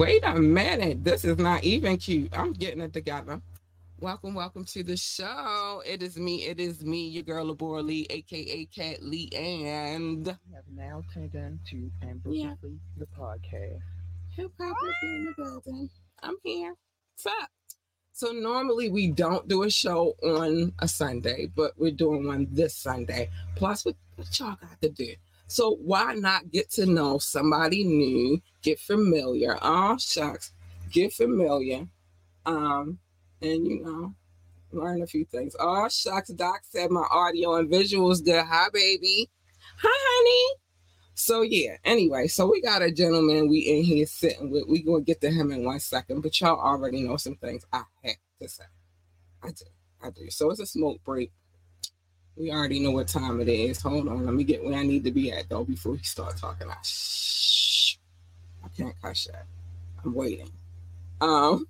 Wait a minute. This is not even cute. I'm getting it together. Welcome, welcome to the show. It is me, it is me, your girl Labora Lee, aka Cat Lee, and We have now tuned in to Ambitiously the podcast. hip hop is in the building. I'm here. What's up? So normally we don't do a show on a Sunday, but we're doing one this Sunday. Plus, what, what y'all got to do? So why not get to know somebody new, get familiar? Oh shucks, get familiar, um, and you know, learn a few things. Oh shucks, Doc said my audio and visuals good. Hi, baby. Hi, honey. So yeah, anyway, so we got a gentleman we in here sitting with. We gonna get to him in one second, but y'all already know some things I have to say. I do, I do. So it's a smoke break. We already know what time it is. Hold on, let me get where I need to be at though before he start talking. I shh. I can't cuss that. I'm waiting. Um,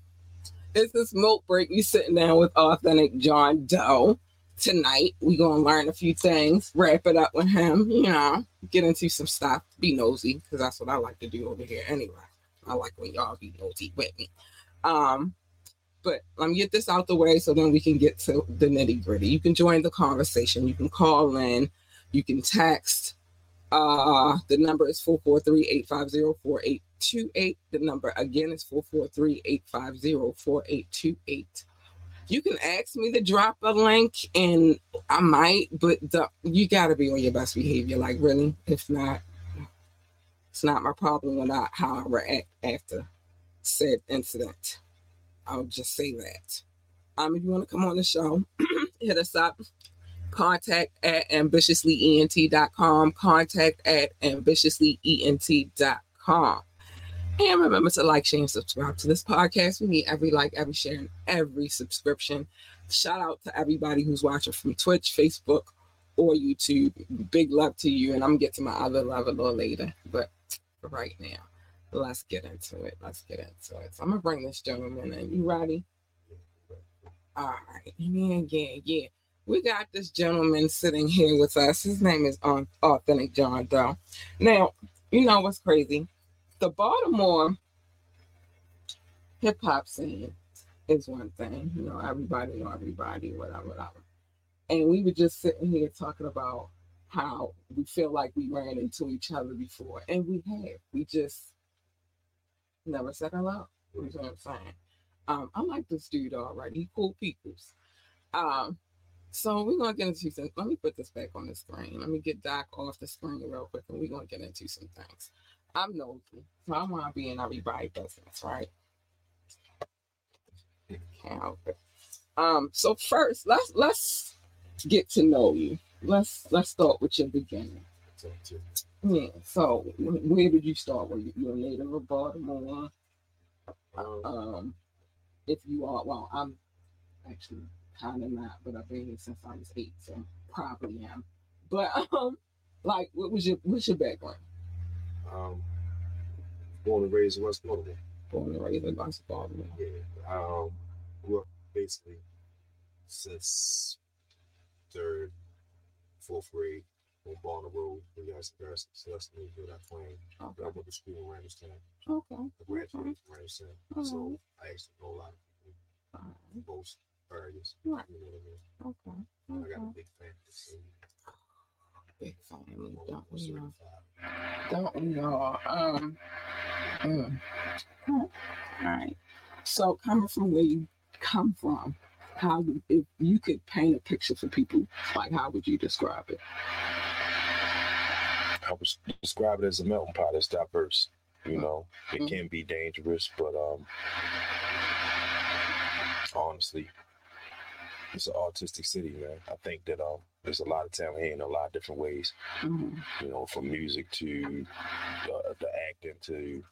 it's a smoke break. We sitting down with authentic John Doe tonight. We gonna learn a few things, wrap it up with him, you know, get into some stuff, be nosy, because that's what I like to do over here anyway. I like when y'all be nosy with me. Um, but let me get this out the way so then we can get to the nitty gritty. You can join the conversation, you can call in, you can text. Uh, the number is 443-850-4828. The number again is 443-850-4828 you can ask me to drop a link and I might, but the, you got to be on your best behavior. Like, really, if not, it's not my problem when I, how I react after said incident. I'll just say that. Um, if you want to come on the show, hit us up. Contact at ambitiouslyent.com. Contact at ambitiouslyent.com. And remember to like, share, and subscribe to this podcast. We need every like, every share, and every subscription. Shout out to everybody who's watching from Twitch, Facebook, or YouTube. Big love to you. And I'm gonna get to my other love a little later. But right now, let's get into it. Let's get into it. So I'm gonna bring this gentleman in. You ready? All right. Yeah, yeah, yeah. We got this gentleman sitting here with us. His name is Authentic John Doe. Now, you know what's crazy? the Baltimore hip hop scene is one thing, you know, everybody know everybody, whatever, whatever. And we were just sitting here talking about how we feel like we ran into each other before, and we have. We just never said hello. You know what I'm saying? Um, I like this dude already. He cool peoples. Um, so we're gonna get into some. Let me put this back on the screen. Let me get Doc off the screen real quick, and we're gonna get into some things. I'm nosy, so I want to be in everybody's business, right? Um, so first, let's let's get to know you. Let's let's start with your beginning. Yeah. So where did you start? Were you you're a native of Baltimore? Um, if you are, well, I'm actually kind of not, but I've been here since I was eight, so probably am. But um, like, what was your what's your background? Um, born and raised in West Baltimore. Born and raised in West Baltimore. Yeah. Um, grew up basically since third, fourth grade on Barner Road Garrison. So that's the neighborhood I claim. Okay. I went to school in Randallstown. Okay. I graduated from Randallstown. Alright. So I actually know a lot of people Alright. in both areas. Right. You know what I mean? Okay. And I got a Okay. big family. So Big family, don't we know? certified. Don't we all? Um. mm. All right. So coming from where you come from, how would- if you could paint a picture for people, like how would you describe it? I would describe it as a melting pot. It's diverse. You know, it Mhm. can be dangerous, but um, honestly, it's an artistic city, man. I think that um, there's a lot of talent here in a lot of different ways. Mhm. You know, from music to uh, the acting to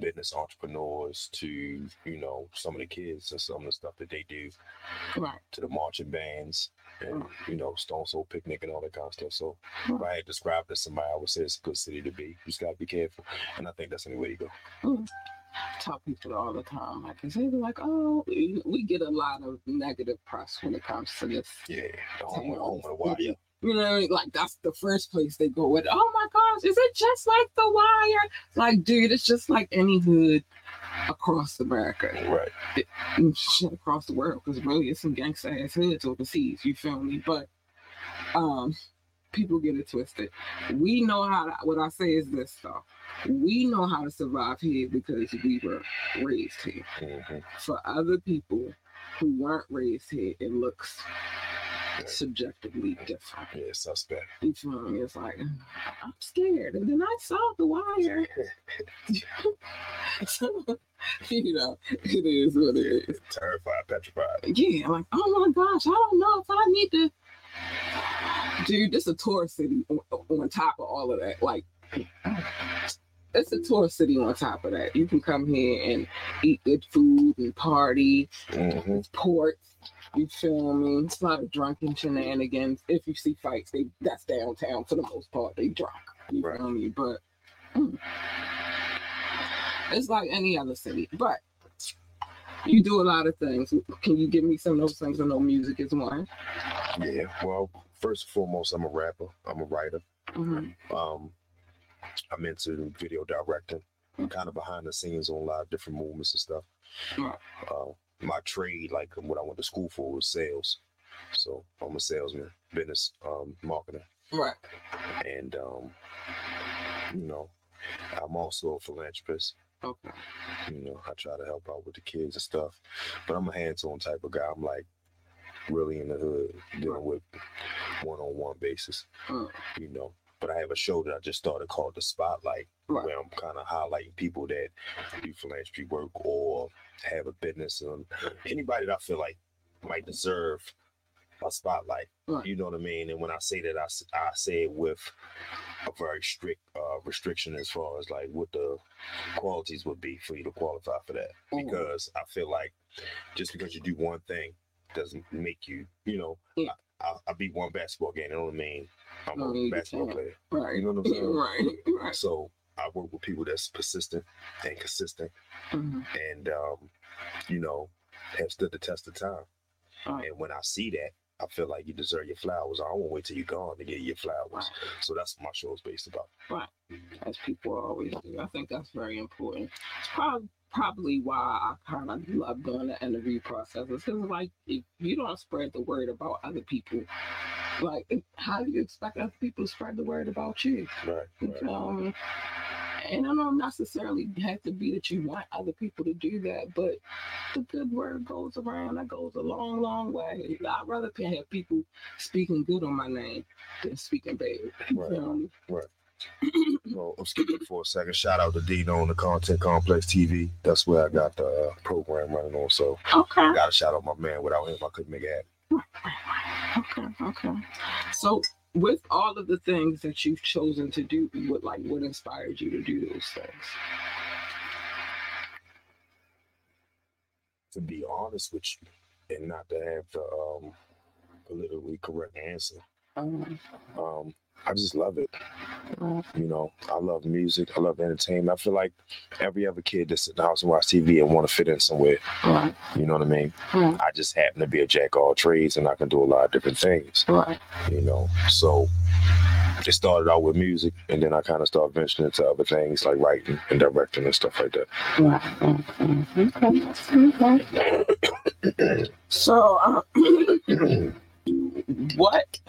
business entrepreneurs to you know some of the kids and some of the stuff that they do Right. to the marching bands and you know Stone Soul Picnic and all that kind of stuff. So Hmm. if I had described it to somebody, I would say it's a good city to be. You just gotta be careful, and I think that's the only way to go. tell people all the time. Like, cause they be like, oh, we we get a lot of negative press when it comes to this. Yeah, the home, home of the wire. You know, what I mean? like that's the first place they go with. Oh my gosh, is it just like The Wire? Like, dude, it's just like any hood across America, Right. shit across the world. Because really, it's some gangsta ass hoods overseas. You feel me? But um, people get it twisted. We know how to. What I say is this though. We know how to survive here because we were raised here hmm for other people who weren't raised here, it looks subjectively different. Yeah, suspect. You feel me? It's like mm, I'm scared, and then I saw the wire. so, you know, it is what it is. Terrified, petrified. Yeah, I'm like oh my gosh, I don't know if I need to. Dude, this is a tourist city on, on top of all of that. Like, it's a tourist city on top of that. You can come here and eat good food and party. hmm ports. You feel me? It's a lot of drunken shenanigans. If you see fights, they that's downtown for the most part. They drunk. You Right. feel me? But mm, it's like any other city. But you do a lot of things. Can you give me some of those things? I know music is one. Yeah. Well, first and foremost, I'm a rapper. I'm a writer. Mhm. Um, I'm into video directing. I'm kind of behind the scenes on a lot of different movements and stuff. Right. Uh, my trade, like what I went to school for, was sales. So I'm a salesman, business um, marketer, Right. and um, you know, I'm also a philanthropist. Okay. You know, I try to help out with the kids and stuff. But I'm a hands-on type of guy. I'm like really in the hood, dealing with one-on-one basis. Mm. You know. But I have a show that I just started called The Spotlight, Right. where I'm kind of highlighting people that do philanthropy work or have a business and anybody that I feel like might deserve a spotlight. Right. You know what I mean? And when I say that, I, I say it with a very strict uh, restriction as far as like what the qualities would be for you to qualify for that. Mhm. Because I feel like just because you do one thing doesn't make you, you know, Yeah. I, I, I beat one basketball game. You know what I mean? I'm a basketball player. Right. You know what I'm saying? Right. Right. So I work with people that's persistent and consistent Mhm. and um, you know, have stood the test of time. Right. And when I see that, I feel like you deserve your flowers. I won't wait till you're gone to get your flowers. Right. So that's what my show is based about. Right. As people always do. I think that's very important. It's probably probably why I kind of love doing the interview process. It's Because like if you don't spread the word about other people, like how do you expect other people to spread the word about you? Right. right. Um, and I don't necessarily have to be that you want other people to do that, but the good word goes around. That goes a long, long way. I'd rather have people speaking good on my name than speaking bad. Right. me? Well, I'm skipping for a second. Shout out to Dino on the Content Complex TV. That's where I got the uh, program running on. So Okay. got to shout out my man. Without him, I couldn't make it happen. Okay, okay. So with all of the things that you've chosen to do, what like what inspired you to do those things? To be honest with you, and not to have the um, politically correct answer, Um, Um, I just love it. uh, You know, I love music. I love entertainment. I feel like every other kid that sit in the house and watch TV and want to fit in somewhere. right, You know what I mean? right, I just happen to be a jack of all trades and I can do a lot of different things. right. You know, so it started out with music and then I kind of started venturing into other things like writing and directing and stuff like that. Right. mm, mm, Okay. Okay. So, uh, what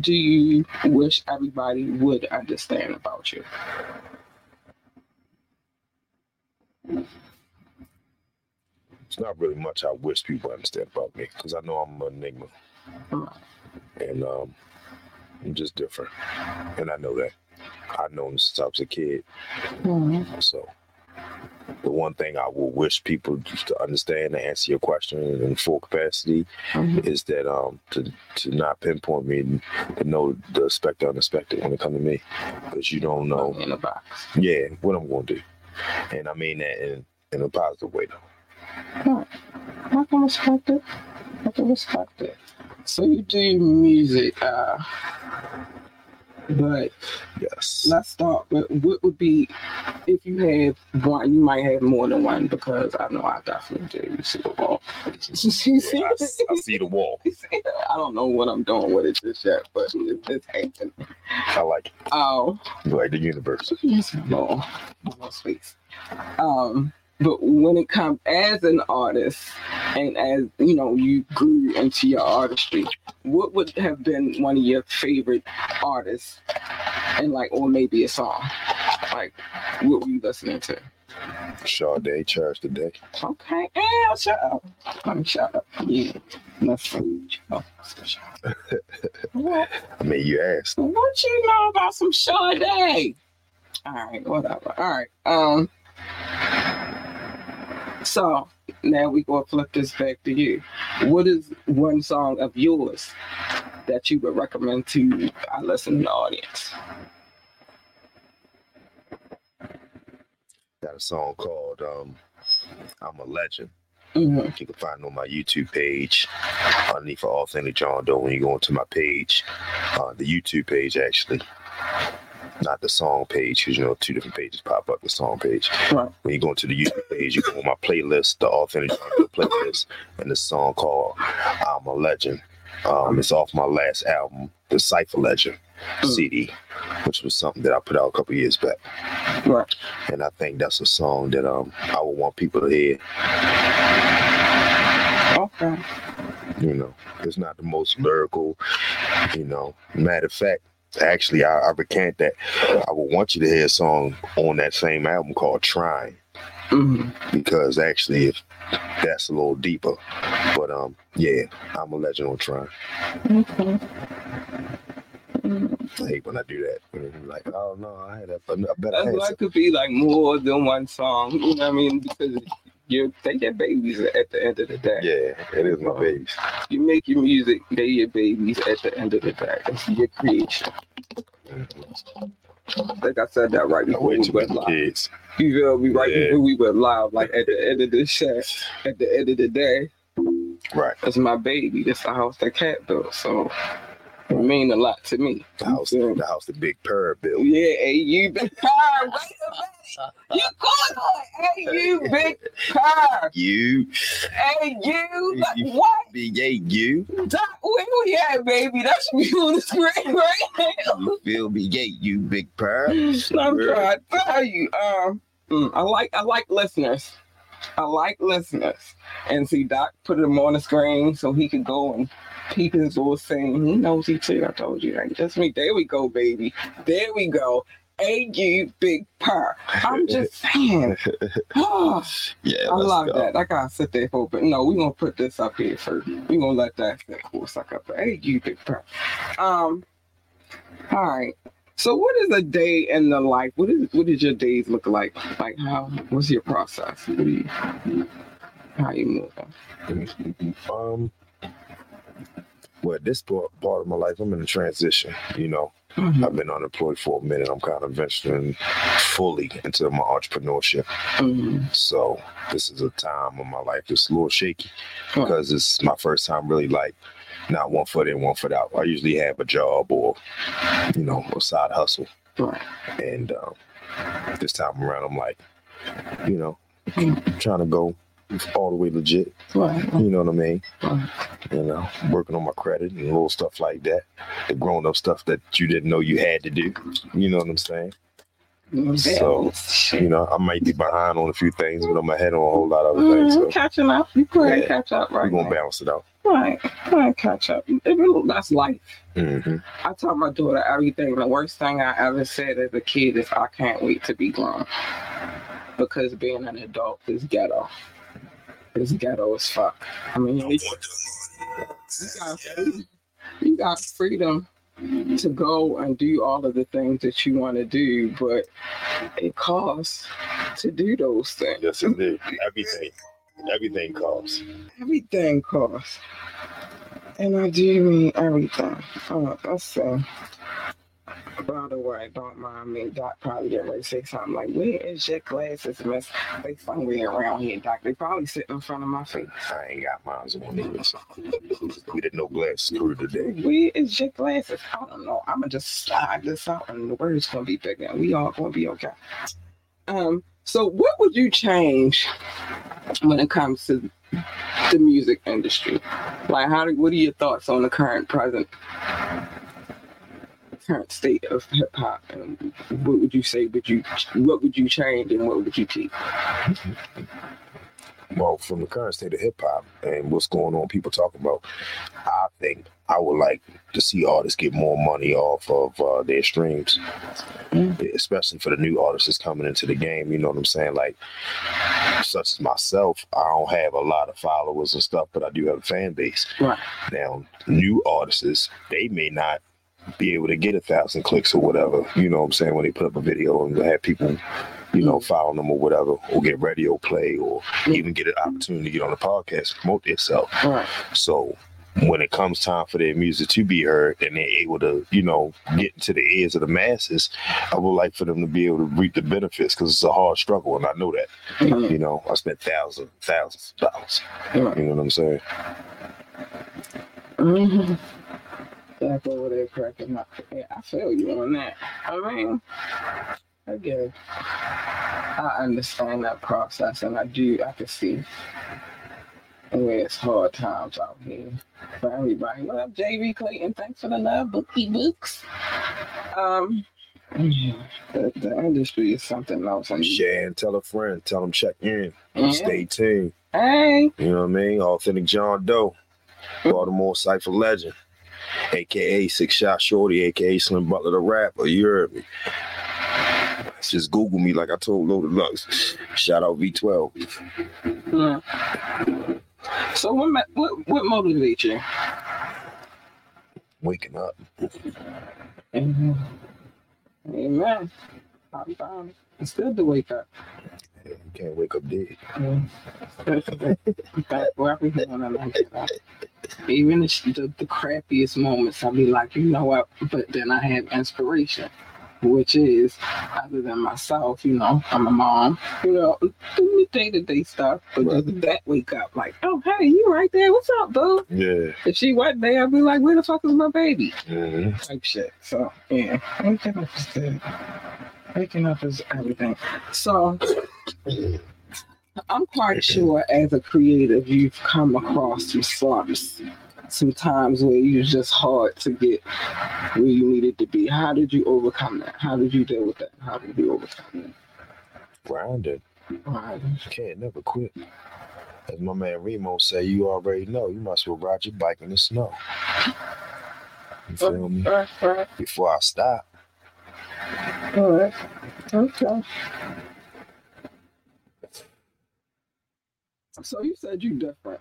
do you wish everybody would understand about you? It's not really much I wish people understand about me because I know I'm an enigma Right. and um, I'm just different. And I know that. I've known since I was a kid. Mhm. So the one thing I will wish people just to understand to answer your question in full capacity Mhm. is that um to to not pinpoint me and to know the expect the unexpected when it comes to me because you don't know In the box. yeah what I'm going to do and I mean that in in a positive way though I can respect it. I can respect it. So you do music, uh, but yes let's start with what would be if you had one. You might have more than one because I know I definitely do. You see the wall. Yeah, I, I see the wall I don't know what I'm doing with it just yet, but it's, it's happening. I like it Oh, You like the universe yes, more, more space. Um, but when it comes as an artist, and as you know, you grew into your artistry, what would have been one of your favorite artists, and like, or maybe a song, like, what were you listening to? Sade the Day Okay, yeah, shut up. Let me shut up. Yeah, let's see. Oh, shut up. What? I mean you asked What you know about some Sade? All right, whatever. All right. Um. So now we gonna flip this back to you. What is one song of yours that you would recommend to our listening audience? got a song called um I'm a Legend Mhm. You can find it on my YouTube page underneath for Authentic John Doe. When you go into my page, uh, the YouTube page actually, not the song page, because you know two different pages pop up. The song page. Right. When you go into the YouTube page, you go on my playlist, the Authentic playlist, and the song called "I'm a Legend." Um, it's off my last album, the Cipher Legend Mm. CD, which was something that I put out a couple years back. Right. And I think that's a song that um I would want people to hear. Okay. you know it's not the most lyrical you know matter of fact actually I, I recant that i would want you to hear a song on that same album called trying hmm because actually if that's a little deeper but um yeah i'm a legend on trying Okay. I hate when i do that I'm like oh no i had a, better why it could be like more than one song. You know what I mean? Because you're they your babies at the end of the day. yeah it is my um, babies. You make your music, they your babies at the end of the day. It's your creation. I think I said that right before we went live. kids You feel me? Right Yeah. before we went live, like at the end of the show, at the end of the day, right that's my baby. That's the house that cat built. So mean a lot to me. the house the house the big purr built Yeah, hey, you big car. Wait a minute. You going on? Hey, you big car. you Hey, you. Like, You- what? big yeah you Doc, where we at, baby? That should be on the screen right now. you feel me yeah you big purr I'm trying to tell you. Um, mm, I like I like listeners. I like listeners. And see, Doc put him on the screen so he could go and peep his little thing. He knows he too. I told you, ain't just me. There we go, baby. There we go. A you big purr. I'm just saying. Oh, yeah I love go. that. I gotta sit there for but no, we're gonna put this up here first. We're gonna let that sit for a second. But hey, you big purr. Um all right. So what is a day in the life? What is what does your days look like? Like how what's your process? What do you how you moving? Um, well, at this part, part of my life, I'm in a transition. You know, Mhm, I've been unemployed for a minute. I'm kind of venturing fully into my entrepreneurship. mhm. So this is a time of my life that's a little shaky because it's my first time really like not one foot in, one foot out. I usually have a job or, you know, a side hustle. Right. And um, this time around, I'm like, you know, trying to go all the way legit. Right. You know what I mean? Right. You know, working on my credit and little stuff like that. The grown up stuff that you didn't know you had to do. You know what I'm saying? So, You know, I might be behind on a few things, but I'm ahead on a whole lot of other things. Mhm, So catching up. You and Yeah. catch up right we're gonna now. balance it out. Right. Right, catch up. It That's life. hmm I tell my daughter everything. The worst thing I ever said as a kid is I can't wait to be grown. Because being an adult is ghetto. It's ghetto as fuck. I mean, you got, you got freedom to go and do all of the things that you want to do, but it costs to do those things. Yes, indeed. Everything, everything costs. Everything costs. And I do mean everything. Oh, let's see. By the way, don't mind me. Doc probably get ready to say something like, Where is your glasses, miss? They somewhere around here, Doc. They probably sitting in front of my face. I ain't got mine on either. We didn't know glass screw today. Where is your glasses? I don't know. I'ma just slide this out and the word's gonna be bigger and we all gonna be okay. Um, so what would you change when it comes to the music industry? Like how do, what are your thoughts on the current present current state of hip hop and what would you say would you what would you change and what would you keep? Well, from the current state of hip hop and what's going on, people talking about, I think I would like to see artists get more money off of uh, their streams, Mm. especially for the new artists that's coming into the game. You know what I'm saying? Like, such as myself, I don't have a lot of followers and stuff, but I do have a fan base. Right. Now, new artists, they may not be able to get a thousand clicks or whatever. You know what I'm saying? When they put up a video and have people, you know, follow them or whatever, or get radio play, or even get an opportunity to get on a podcast, promote themselves. Right. So when it comes time for their music to be heard and they're able to, you know, get into the ears of the masses, I would like for them to be able to reap the benefits because it's a hard struggle, and I know that. Mhm. You know, I spent thousands, thousands of dollars. Right. You know what I'm saying? Mm-hmm. Back over there cracking up. Yeah, I feel you on that. I mean, I get it. I understand that process, and I do. I can see where it's hard times out here for everybody. What up, JV Clayton? Thanks for the love, bookie books. Um, yeah, the, the industry is something else. And Share and tell a friend, tell them check in, Yeah. stay tuned. Hey, You know what I mean? Authentic John Doe, Baltimore Cypher Legend, aka Six Shot Shorty, aka Slim Butler the Rapper. You heard me. Just Google me like I told Loaded Lux. Shout out V12. yeah. So what, what what motivates you? Waking up. Amen. Amen. I'm fine. It's good to wake up. You can't wake up dead. In fact, wherever you want like that. Even the, the, the crappiest moments, I'll be like, you know what? But then I have inspiration, which is other than myself, you know, I'm a mom, you know, do the day to day stuff. But Right. just that wake up, like, oh, hey, you right there. What's up, boo? Yeah. If she wasn't there, I'd be like, where the fuck is my baby? hmm type shit. So yeah, waking up is good. Waking up is everything. So I'm quite sure as a creative you've come across some slumps. Some times where you was just hard to get where you needed to be. How did you overcome that? How did you deal with that? How did you overcome Grinding. that? Right. Can't never quit. As my man Remo say, you already know. You might as well ride your bike in the snow. You feel me? Right, right, Before I stop. all right. Okay. So you said you different.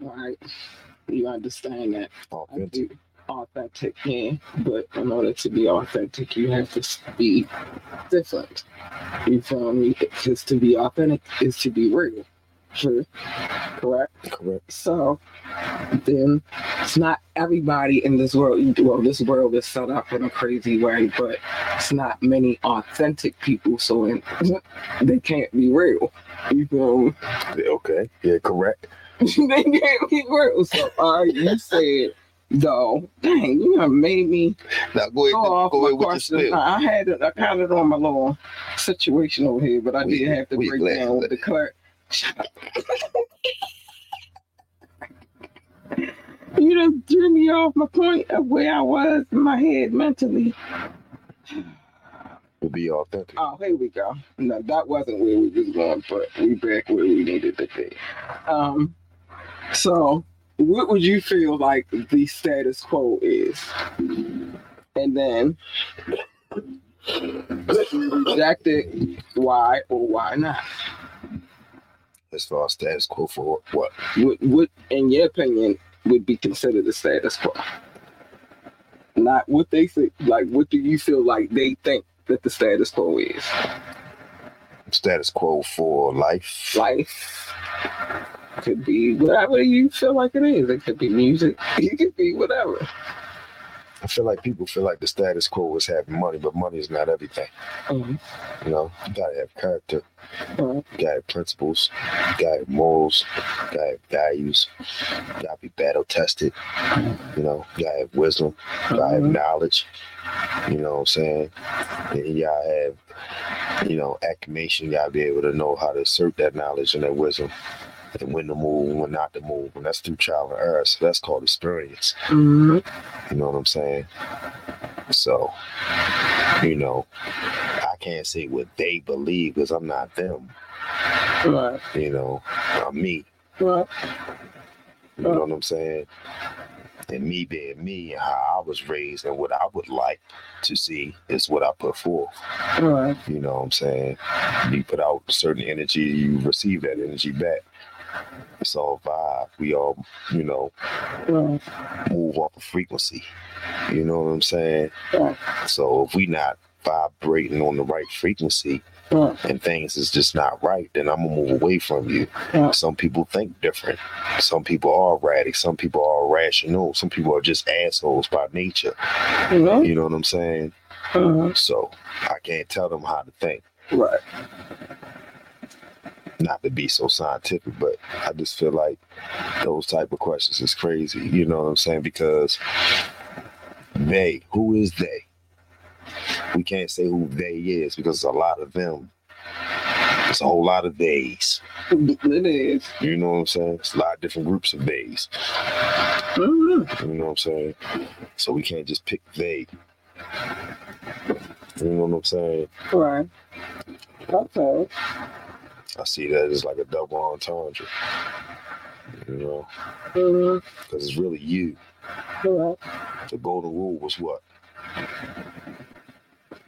Right. You understand that. Authentic. authentic, yeah. But in order to be authentic, you have to be different. You feel me? Because to be authentic is to be real. True. Correct. Correct. So then it's not everybody in this world. Well, this world is set up in a crazy way, but it's not many authentic people, so in, they can't be real. You feel Okay. Yeah, correct. they gave me work. So, all right, you said, though, dang, you done made me Now go ahead, go off go my ahead with your question. spill. I had it, I it on my little situation over here, but I We- did have to break glad down with the clerk. Shut up. you done threw me off my point of where I was in my head mentally. To be authentic. Oh, here we go. No, that wasn't where we was going, but we back where we needed to be. Um, so what would you feel like the status quo is? And then reject it, why or why not? As far as status quo for what? What, what in your opinion, would be considered the status quo? Not what they think, like what do you feel like they think that the status quo is? Status quo for life. life could be whatever you feel like it is. It could be music. It could be whatever. I feel like people feel like the status quo is having money, but money is not everything. Mhm. You know, you gotta have character, Mhm. you gotta have principles, you gotta have morals, you gotta have values, you gotta be battle tested, you know, you gotta have wisdom, you gotta have Mhm. knowledge, you know what I'm saying? And you gotta have, you know, acclimation, you gotta be able to know how to assert that knowledge and that wisdom. And when to move and when not to move. And that's through trial and error. So that's called experience. Mhm. You know what I'm saying? So, you know, I can't say what they believe because I'm not them. Right. You know, I'm me. Right. You know what I'm saying? And me being me and how I was raised and what I would like to see is what I put forth. Right. You know what I'm saying? You put out certain energy, you receive that energy back. It's all vibe. We all, you know, Right. move off of frequency. You know what I'm saying? Right. So if we not vibrating on the right frequency Right. and things is just not right, then I'm gonna move away from you. Yeah. Some people think different. Some people are erratic. Some people are rational. Some people are just assholes by nature. Mhm. You know what I'm saying? Mhm. So I can't tell them how to think. Right. Not to be so scientific, but I just feel like those type of questions is crazy. You know what I'm saying? Because they, who is they? We can't say who they is because a lot of them. It's a whole lot of theys. It is. You know what I'm saying? It's a lot of different groups of theys. Mhm. You know what I'm saying? So we can't just pick they. You know what I'm saying? Right. Okay. I see that as like a double entendre. You know, mm-hmm. because it's really you. Right. The golden rule was what?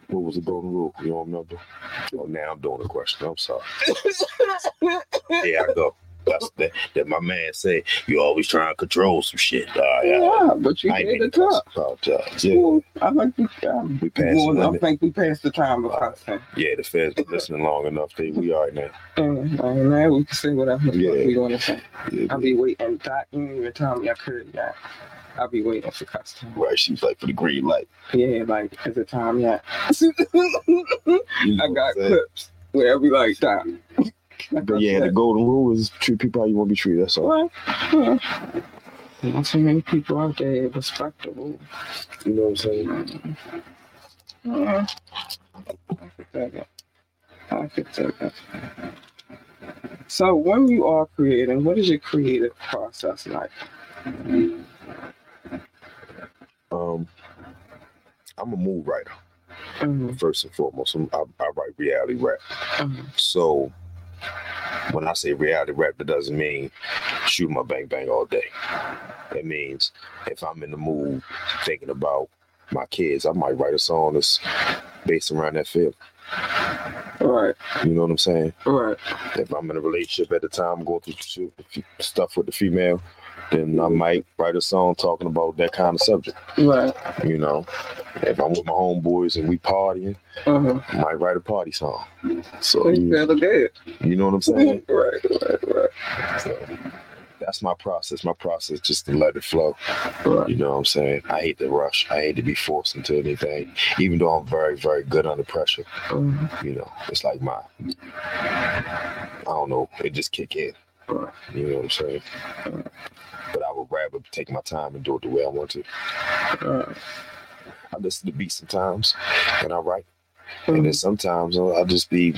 What was the golden rule? You don't remember? Oh, now I'm doing a question. I'm sorry. yeah, I go. That's that, that my man said. You always trying to control some shit. All right, all right. yeah, but you I ain't did mean the to talk. apologize. Yeah, Cool. I think we, um, we passed the well, I think we passed the time of cussing. Yeah, the feds been listening long enough. They we all right now. And now we can say whatever the Yeah. fuck we want to say. Yeah, I'll be waiting. Doc, you didn't even tell me I could yet. I'll be waiting for custom. right. She was like for the green light. Yeah, like, is it time yet? You know I got clips where I'll be like, Doc. But yeah, the golden rule is treat people how you want to be treated. That's all. Yeah. Not so many people out there respectable. You know what I'm saying? Yeah. I could take it. I could take it. So when you are creating, what is your creative process like? Um, I'm a mood writer Mhm, first and foremost. I'm, I, I write reality rap. mhm, So when I say reality rap, that doesn't mean shoot my bang bang all day. It means if I'm in the mood thinking about my kids, I might write a song that's based around that feeling. Right, You know what I'm saying? right, If I'm in a relationship at the time, going through stuff with the female, then I might write a song talking about that kind of subject. right. You know, if I'm with my homeboys and we partying, Uh-huh. I might write a party song. So you good. you know what I'm saying? Right, right, right, So that's my process. My process just to let it flow. right. You know what I'm saying? I hate to rush. I hate to be forced into anything, even though I'm very, very good under pressure. Mhm. You know, it's like my, I don't know, it just kick in. You know what I'm saying? But Would rather take my time and do it the way I want to. Right. I listen to beats sometimes and I write. And then sometimes uh, I'll just be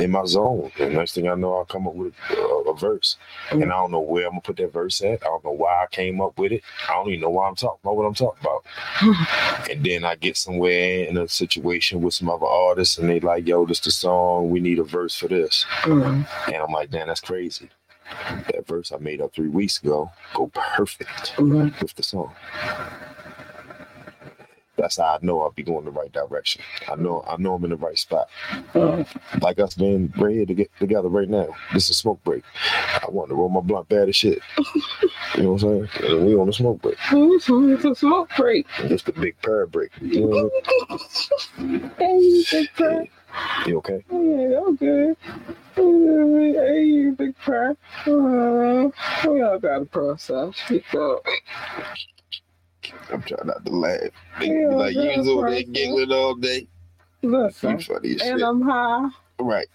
in my zone. And next thing I know, I'll come up with a, a verse. And I don't know where I'm gonna put that verse at. I don't know why I came up with it. I don't even know why I'm talking about what I'm talking about. and then I get somewhere in a situation with some other artists and they like, yo, this the song. We need a verse for this. Mm. And I'm like, damn, that's crazy. That verse I made up three weeks ago go perfect Right. with the song. That's how I know I'll be going the right direction. I know I know I'm in the right spot. Uh, Like us being right here to get together right now. This is a smoke break. I want to roll my blunt bad as shit. You know what I'm saying? And we on a smoke break. It's a smoke break. It's the big prayer break. You, know Hey, big prayer. You okay? Yeah, I'm good. Hey, big prayer. Uh, we all got to process. I'm trying not to laugh. Yeah, like you was over there giggling all day. listen, and shit. I'm high. Right.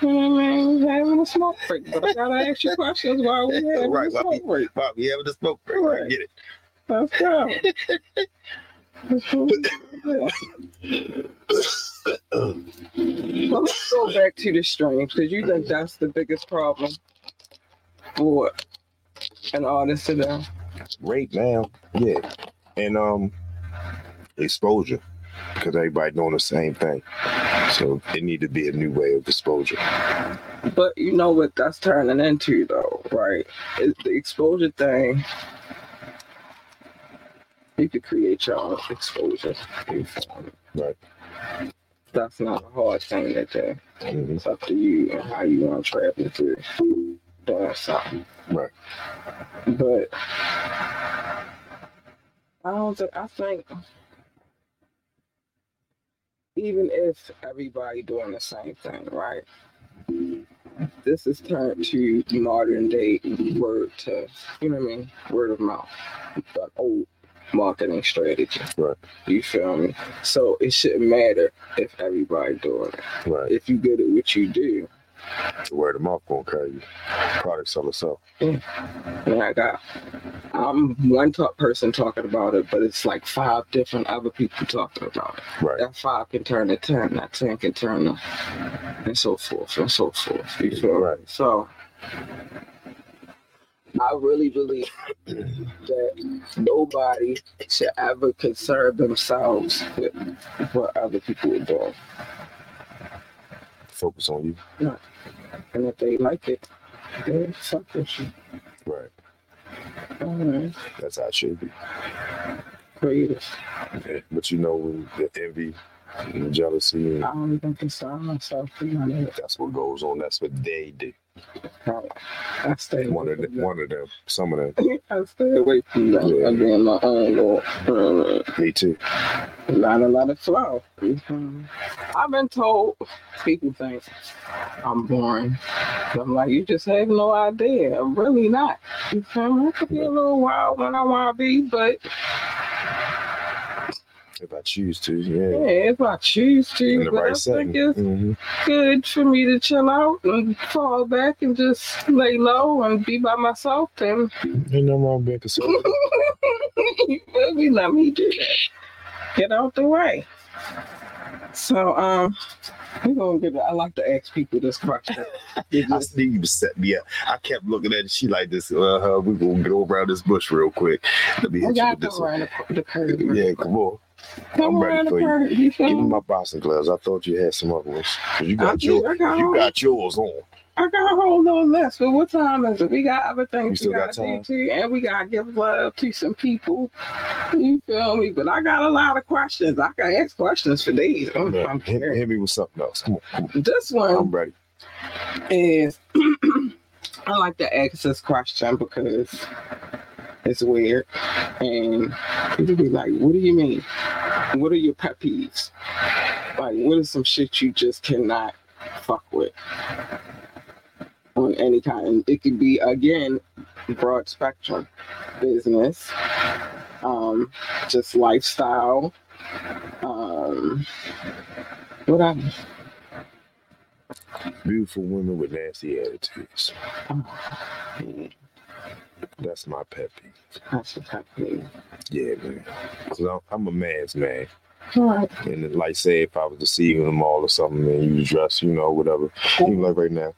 You know what I mean? Having a smoke break. But I got to ask you questions while we having Right, a while smoke break. Bob, you having a smoke break? I Right. get it. Let's go. We do. Well, let's go back to the streams because you think that's the biggest problem for an artist today. Right now, yeah. And um exposure. Because everybody doing the same thing. So it need to be a new way of exposure. But you know what that's turning into, though, right? Is the exposure thing. You could create your own exposure. You feel me? Right. That's not a hard thing to do. Mhm. It's up to you and how you want to travel to doing something. Right. But I don't think I think even if everybody doing the same thing, right? This is turned to modern day word to you know what I mean, word of mouth. That old marketing strategy. Right. You feel me? So it shouldn't matter if everybody doing it. Right. If you good at what you do, where The word of mouth gonna carry you. Product sell itself. Mm. And I got, I'm one top person talking about it, but it's like five different other people talking about it. Right. That five can turn to ten, that ten can turn to, and so forth and so forth. You feel me? Right. So, I really believe that nobody should ever concern themselves with what other people are doing. Focus on you. No. And if they like it, fuck with you. Right. Alright. That's how it should be. Creative. Yeah. But you know the envy and the jealousy and I don't even concern myself of it. that's what goes on. That's what they do. I stay One away of one of them, some of them. that. I stay away from that. Yeah. I'm being my own Lord. Uh, Me too. not a lot of flow. Mhm. I've been told people think I'm boring. I'm like, you just have no idea. I'm really not. You feel me? I could be a little wild when I want to be, but If I choose to, yeah. yeah, if I choose to, In the but I right setting. think it's hmm good for me to chill out and fall back and just lay low and be by myself and Ain't nothing wrong being conservative. you feel me? Let me do that. Get out the way. So um we're gonna get I like to ask people this question. Did I you- sneak you set me up. I kept looking at it. She like this. Uh, we gonna go around this bush real quick. Let me hit you with this one. the, the curve. Yeah, come on. I'm ready for you. You Give me my boxing gloves. I thought you had some other ones. You got your, got you got yours on. I got a whole little list, but what time is it? We got other things we got gotta time? do too, and we gotta give love to some people. You feel me? But I got a lot of questions. I can ask questions for days. I'm, I'm Hit, hit me with something else. Come on, come on. This one I'm ready. is I like to ask this question because it's weird. And people be like, what do you mean? What are your pet peeves? Like, what is some shit you just cannot fuck with? On any kind. It could be, again, broad spectrum business, um, just lifestyle, um, whatever. Beautiful women with nasty attitudes. That's my pet peeve. That's what happened. Yeah, man. 'Cause I'm, I'm a man's man. Right. And like, say if I was to see you in the mall or something and you dress, you know, whatever, even like right now,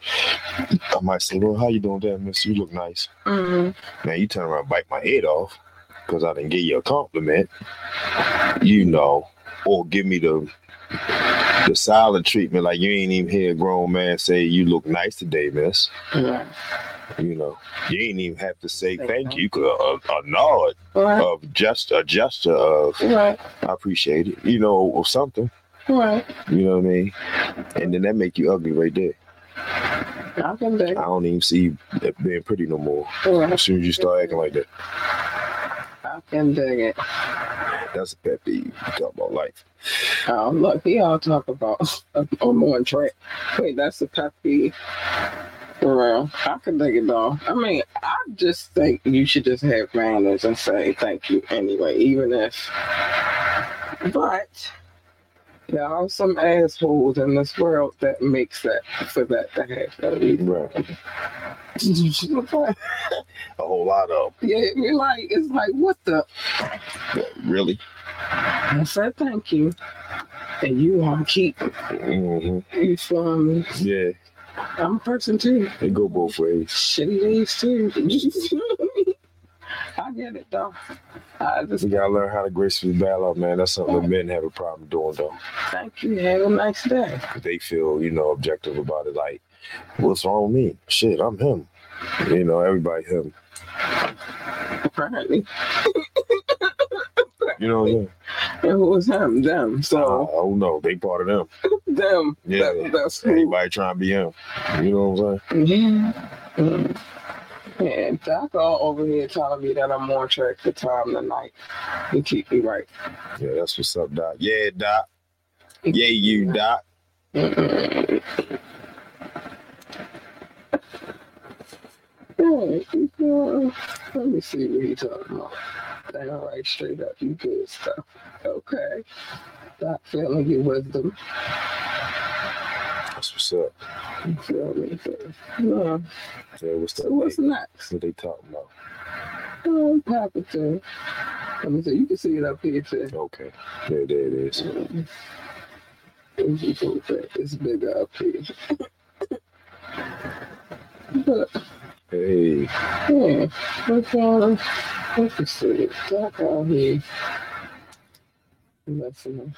I might say, well, how you doing there, miss? You look nice. Mm-hmm. Now you turn around and bite my head off because I didn't give you a compliment, you know, or give me the the silent treatment like you ain't even hear a grown man say you look nice today, miss. Right. You know, you ain't even have to say thank thank you. 'cause A, a nod Right. of just a gesture of Right. I appreciate it, you know, or something. Right. You know what I mean? And then that make you ugly right there. I. I don't even see you being pretty no more. Right. As soon as you start acting like that, I can dig it. that's a pet peeve. You talk about life. Oh, look, we all talk about I'm on track. Wait, that's a pet peeve. For real. I can dig it though. I mean, I just think you should just have manners and say thank you anyway, even if. But there are some assholes in this world that makes that for that to happen. Right. A whole lot of yeah, you're like it's like what the. Really? I said thank you. And you want to keep hmm you from Yeah, I'm a person too. it go both ways. Shitty days too. I get it though. I just You gotta learn how to gracefully out, man. That's something that men have a problem doing, though. thank you. Have a nice day. They feel, you know, objective about it. Like, what's wrong with me? Shit, I'm him. You know, everybody him. Apparently. You know what I'm saying? And who was him? Them. I So don't know. They part of them. them. Yeah. That, that's who. Anybody trying to be him. You know what I'm saying? Yeah. Mm. Yeah, Doc all over here telling me that I'm on track for time tonight. He keep me right. Yeah, that's what's up, Doc. Yeah, Doc. Yeah, you, Doc. Mm. Yeah, let me see what he talking about. Damn right, straight up, you good stuff. Okay. Doc feeling your wisdom. That's what's up. You feel me? So, yeah. Yeah, what's So up? what's What next? they talking about? Oh, Papa too. Let me see. You can see it up here too. Okay. Yeah, there it is. It's bigger up here. but Hey, yeah, but um, let me see. Doc out here. Listening.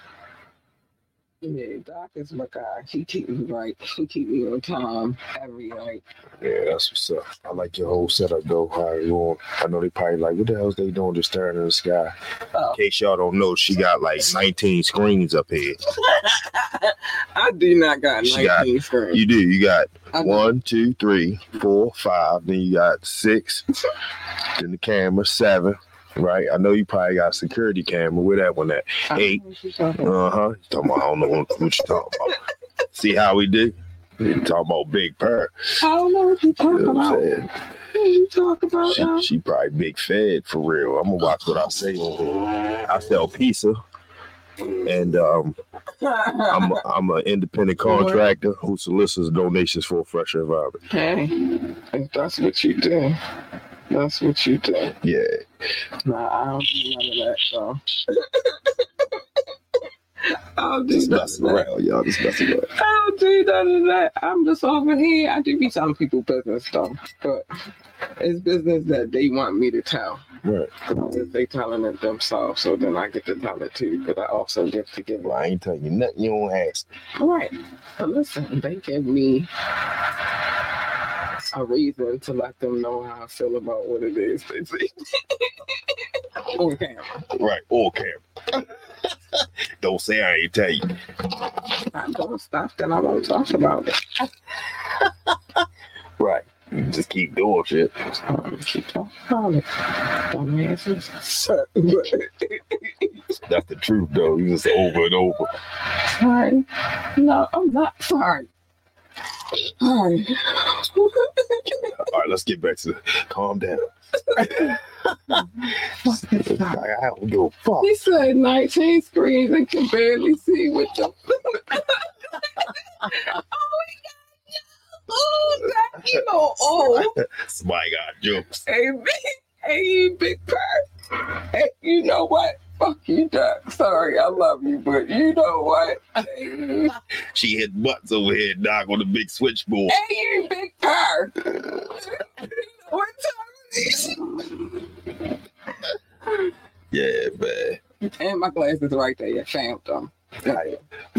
Yeah, Doc is my guy. He keep me right. He keep me on time every night. yeah, that's what's up. I like your whole setup though. How you on? I know they probably like, what the hell's they doing just staring in the sky? Oh. In case y'all don't know, she got like 19 screens up here. I do not got She got- 19 screens. You do. You got one, two, three, four, five. Then you got six. then the camera, seven. Right? I know you probably got a security camera. Where that one at? Eight. know what you're talking about. Uh huh. Talking about, I don't know what, what you talking about. See how we do? You talking about Big Purr. I don't know what you're You talking know what about. What you talk about She, now? she probably big fed for real. I'm gonna watch what I say. I sell pizza, and um, I'm a, I'm an independent contractor who solicits donations for a fresher environment. hey, if that's what you do, that's what you do. Yeah, Nah, I don't do none of that, though. I'll do just messing around, y'all. Just messing around. I don't do none of that. I'm just over here. I do be telling people business though, but it's business that they want me to tell. Right. If they telling it themselves, so then I get to tell it too, because I also get to give Well, I ain't telling you nothing you don't ask. All right. But listen, they give me a reason to let them know how I feel about what it is they see. On camera. Right. Or camera. don't say I ain't tell you. I'm gonna stop then I won't talk about it. Right. Just keep doing shit. Um, keep talking about it. That's the truth, though. You just over and over. sorry. No, I'm not sorry. All right, let's get back to the calm down. I don't give a fuck. He said 19 screens and can barely see with the. oh, Oh, that emo Oh, My God, jokes. Hey, big, hey, big purse. Hey, you know what? Fuck you, Doc. Sorry, I love you, but you know what? She hit butts over here, Doc, on the big switchboard. hey, you big bird. what time? Yeah, man. And my glasses right there. You found them. How,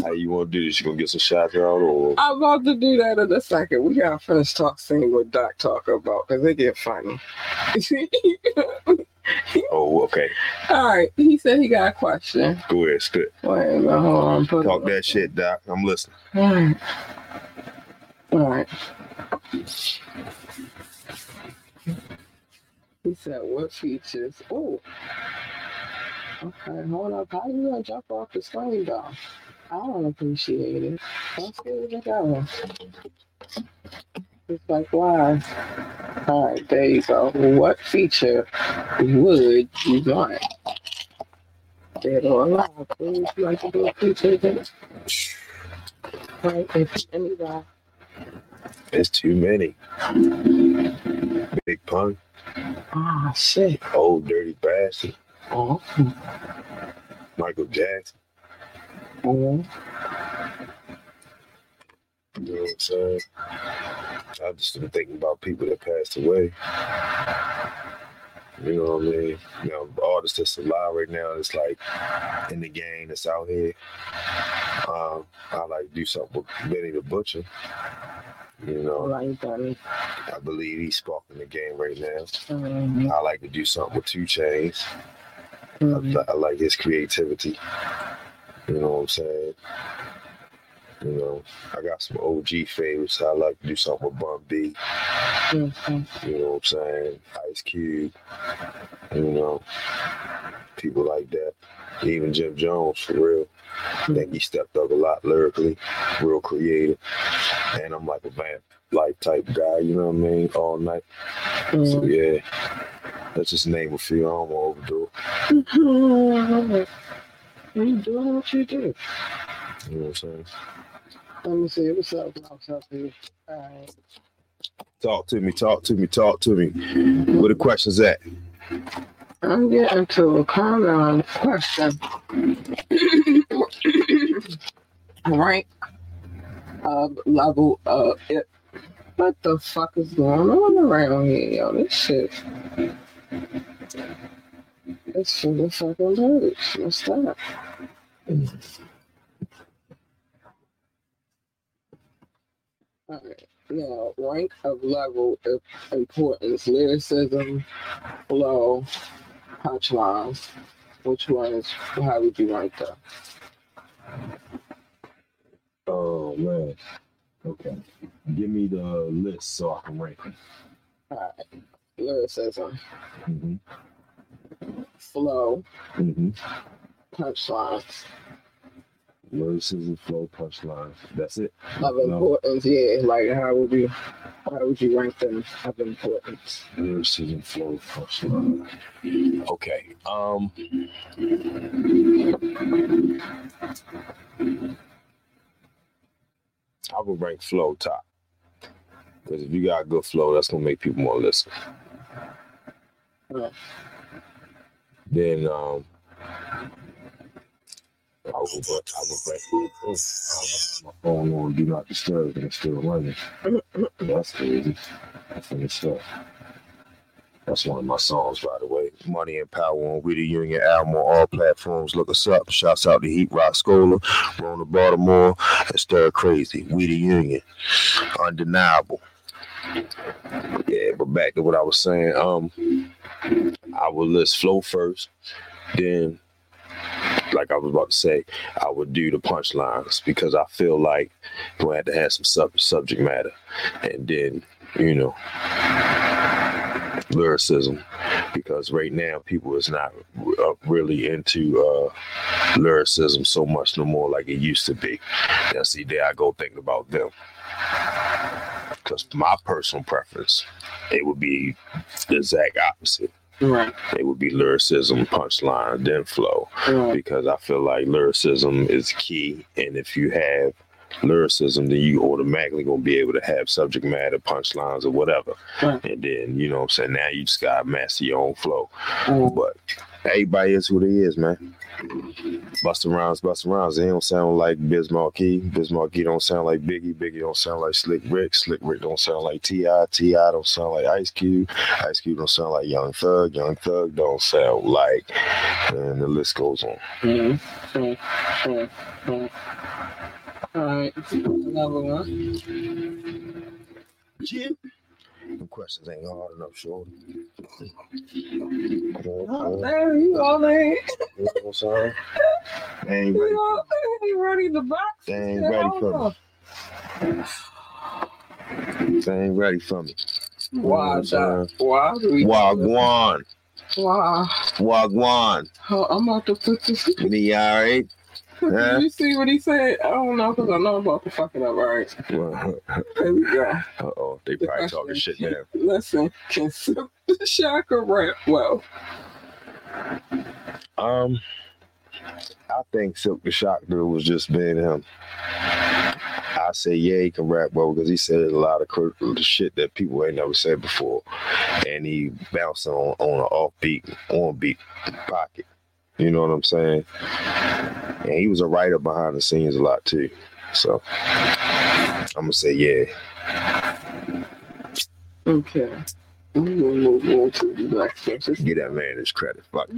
how you want to do this? You gonna get some shots out or? I'm about to do that in a second. We gotta finish talk seeing what Doc talk about because they get funny. Oh, okay. All right, he said he got a question. Go ahead, spit. Wait minute, hold on. Put Talk that shit, Doc. I'm listening. All right. All right. He said, "What features?" Oh. Okay, hold up. How you gonna jump off the screen though? I don't appreciate it. Let's what it goes. It's like why? All right, there you go. What feature would you want? Dead or alive? Would you like to do a feature? then? Right, if anybody. It's too many. Big pun, Ah, shit. old dirty bastard, Oh, Michael Jackson. oh. You know what I'm saying? I just been thinking about people that passed away. You know what I mean? You know, artists that's alive right now, it's like in the game that's out here. Um, I like to do something with Benny the Butcher. You know, Danny. I believe he's sparking the game right now. Um, I like to do something with 2 Chainz. I, um, li- I like his creativity. You know what I'm saying? You know, I got some OG favorites. I like to do something with Bun B. mhm. You know what I'm saying? Ice Cube. You know, people like that. Even Jim Jones, for real. I think he stepped up a lot lyrically, real creative. And I'm like a vamp like type guy, you know what I mean? All night. So Mhm. yeah. Let's just name a few. I don't want to overdo it. You doing what you do. You know what I'm saying? Let me see what's up, what's up here. All right. Talk to me, talk to me, talk to me. Where the questions at? I'm getting to a comment on the question. right. Uh, level uh it. What the fuck is going on around here, yo? This shit. It's full of fucking birds. What's that? Alright. Now, rank of level of importance, lyricism, flow, punchlines. Which one is, how would you rank them? Oh man. Okay. Give me the list so I can rank them. Alright. Lyricism, Mm-hmm. flow, Mm-hmm. punchlines. Lyricism, flow, punchline. That's it. Of No. importance, yeah. Like, how would you, how would you rank them of importance? Lyricism, flow, punchline. Okay. Um. I would rank flow top. Because if you got good flow, that's gonna make people more listen. Right. Then um I would, I would rank oh, my phone on do not disturb and it's still running. That's crazy. That's finished up. That's one of my songs, by the way. Money and Power on We the Union album on all platforms. Look us up. Shouts out to Heat Rock Scholar, Rona Baltimore, and Stir Crazy. We the Union. Undeniable. Yeah, but back to what I was saying. Um, I would list flow first, then, like I was about to say, I would do the punchlines because I feel like we had to have some sub- subject matter, and then you know lyricism because right now people is not really into uh, lyricism so much no more like it used to be. Now see, there I go thinking about them because my personal preference, it would be the exact opposite. Right. It would be lyricism, punchline, then flow Right. because I feel like lyricism is key. And if you have lyricism, then you automatically gonna be able to have subject matter, punchlines, or whatever. Right. And then you know what I'm saying. Now you just gotta master your own flow. Mm. But everybody is who they is, man. Busting rounds, busting rounds. They don't sound like Biz Markie. Biz Markie don't sound like Biggie. Biggie don't sound like Slick Rick. Slick Rick don't sound like T.I. T.I. don't sound like Ice Cube. Ice Cube don't sound like Young Thug. Young Thug don't sound like, and the list goes on. Mm, mm, mm, mm. All right, another one. Yeah. The questions ain't hard enough, shorty. Oh, damn, you all ain't, You know what I'm saying? They ain't you ready. all ain't ready to box. They ain't ready for me. They ain't ready for me. Why, You know Doc? Why do we? Wagwan. Why? Wagwan. Oh, I'm about to put this. Me alright? Huh? Did you see what he said? I don't know because I know I'm about to fuck it up. All right, Uh here we go. oh, they probably talking shit now. Listen, can Silk the Shocker rap well? Um, I think Silk the Shock dude was just being him. I say yeah, he can rap well because he said a lot of cr- shit that people ain't never said before, and he bounced on on an offbeat, on beat pocket. You know what I'm saying? And he was a writer behind the scenes a lot too. So I'm gonna say yeah. Okay. I'm gonna move on to the next question. Get that man his credit. Fuck.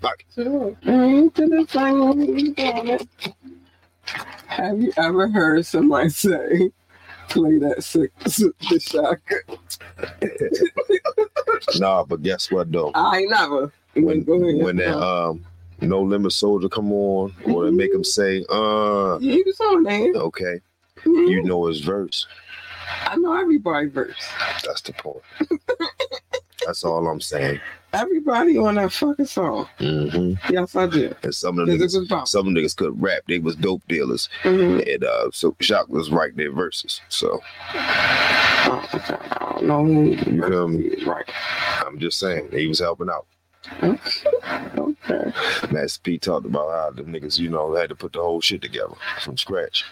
Fuck. Sure. Ain't to the thing. Have you ever heard somebody say, play that sick the shocker? Nah, but guess what though? I ain't never. When when that um no limit soldier come on or they make him say uh he was on there. okay you know his verse I know everybody verse. that's the point that's all i'm saying Everybody on that fucking song. hmm Yes, I do. and some of the niggas some niggas could rap they was dope dealers Mhm. and uh so shock was writing their verses so Oh, okay. I don't know who You feel me? right. i'm just saying he was helping out. Master p talked about how them niggas you know had to put the whole shit together from scratch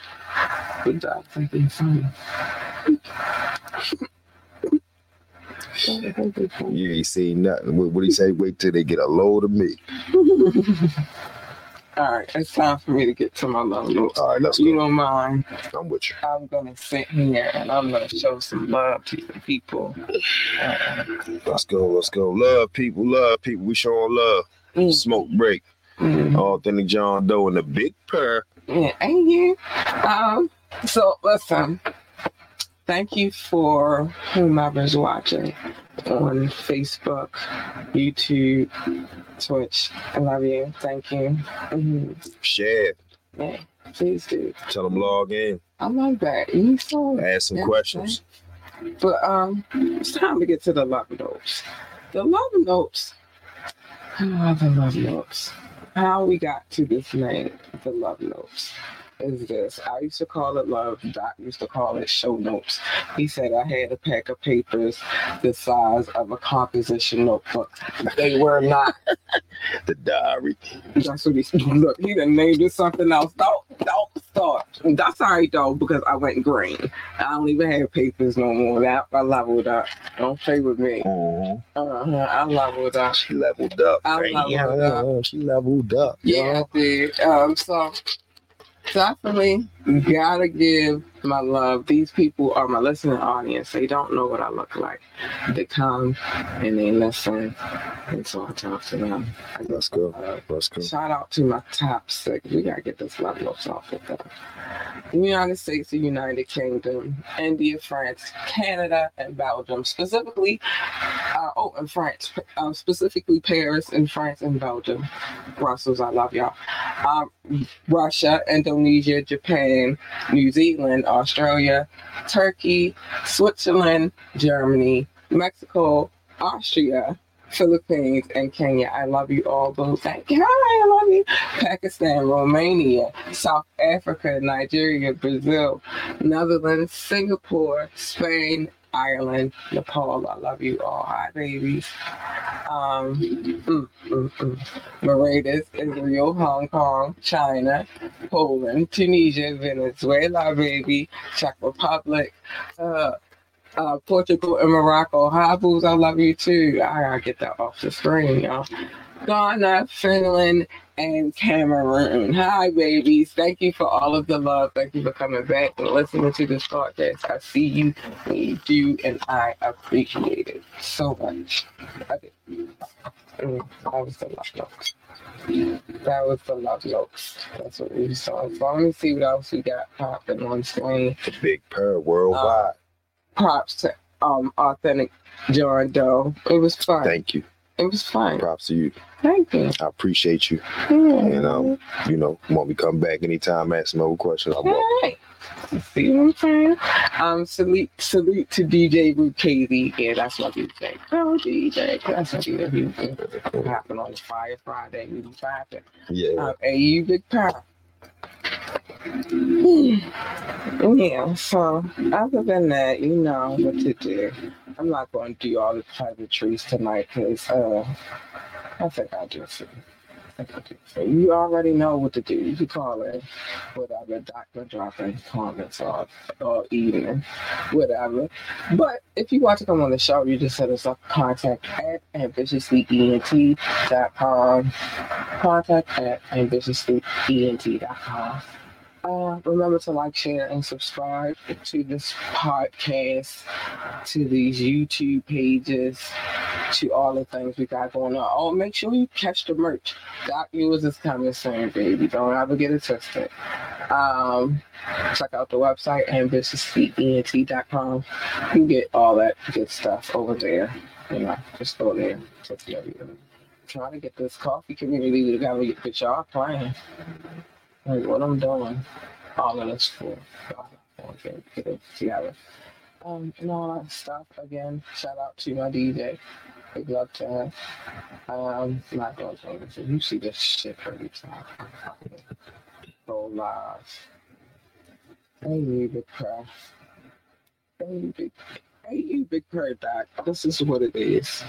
Good job. Thinking funny. you ain't seen nothing what what you say wait till they get a load of me All right, it's time for me to get to my love notes. all right let's You go don't mind. i'm with you I'm gonna sit here and I'm gonna show some love to the people. Uh, Let's go, let's go. Love people, love people. We showing love. mm, Smoke break. mm, Authentic John Doe and the big purr. yeah, ain't you? Um, so listen. Thank you for whomever's watching on Facebook, YouTube, Twitch. I love you. Thank you. Mhm. Share. Yeah, please do. Tell them log in. I love that. You saw Ask some questions. But um, it's time to get to the love notes. The love notes. Ah, the love notes. How we got to this name, the love notes, is this. I used to call it love. Doc used to call it show notes. He said I had a pack of papers the size of a composition notebook. They were not. The diary. That's what he look. He done named it something else. Don't don't start. That's all right though because I went green. I don't even have papers no more. That I leveled up. Don't play with me. Mhm. Uh-huh. I leveled up. She leveled up. I leveled Damn, She leveled up. Yeah, dude. Um, so definitely gotta give my love. These people are my listening audience. They don't know what I look like. They come and they listen, and so I talk to them. I go. Uh, Let's go. Shout out to my top six. We gotta get this love notes off with them. United States, the United Kingdom, India, France, Canada, and Belgium. Specifically, uh, oh, and France. Uh, specifically, Paris and France and Belgium. Brussels, I love y'all. Um, Russia, Indonesia, Japan, New Zealand, Australia, Turkey, Switzerland, Germany, Mexico, Austria, Philippines, and Kenya. I love you all, boo. Thank you. I love you. Pakistan, Romania, South Africa, Nigeria, Brazil, Netherlands, Singapore, Spain, Ireland, Nepal, I love you all. Hi, babies. Um, mm, mm, mm. Mauritius, Israel, Hong Kong, China, Poland, Tunisia, Venezuela, baby, Czech Republic, uh, uh, Portugal and Morocco. Hi, booze, I love you too. I gotta get that off the screen, y'all. Ghana, Finland, and Cameroon. Hi, babies. Thank you for all of the love. Thank you for coming back and listening to this podcast. I see you, we do, and I appreciate it so much. That was the love jokes. That was the love jokes. That's what we saw. So let me see what else we got popping on screen. The big purr worldwide. Props to um authentic John Doe. It was fun. Thank you. It was fun. Props to you. Thank you. I appreciate you. Yeah. You know, you know, want me come back anytime, ask me more questions. I'm welcome. Hey. See what I'm saying? Um, salute, salute to DJ Lucchese. Yeah, that's what we say. Oh, DJ, that's what say. Happened on Fire Friday. We was vibing. Yeah. Um, hey, you big power. Yeah, so other than that, you know what to do. I'm not going to do all the pleasantries tonight because uh, I think I'll do I'll do you. Already know what to do. You can call in, whatever, doctor, dropping comments all, all evening, whatever. But if you want to come on the show, you just set us up contact at ambitiouslyent.com. Contact at ambitiouslyent.com. Uh, remember to like, share, and subscribe to this podcast, to these YouTube pages, to all the things we got going on. Oh, make sure you catch the merch. Doc Yours is coming soon, baby. Don't ever get it twisted. Um, check out the website, ambitiouslyent.com. You can get all that good stuff over there. You know, just go there. Trying to get this coffee community together, but y'all playing. Like what I'm doing, all of this for. Okay, get it together. Um, and all that stuff. Again, shout out to my DJ. Big love to him. Um, not going to this. You see this shit every time. Go live. Hey, you big prayer. Hey, you big. Hey, you big prayer, Doc. This is what it is.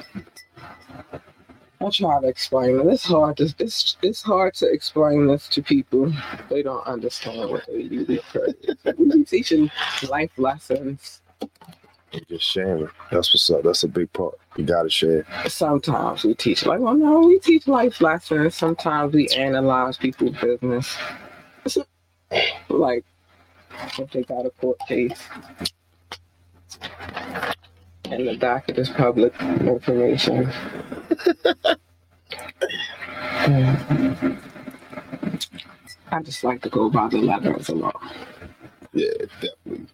I'll try to explain it. It's hard to it's it's hard to explain this to people. They don't understand what they do. We be teaching life lessons. You Just sharing. That's what's up. That's a big part. You gotta share. Sometimes we teach like, well, no, we teach life lessons. Sometimes we analyze people's business. like if they got a court case. And the docket is public information. I just like to go by the letter of the law. Yeah, definitely.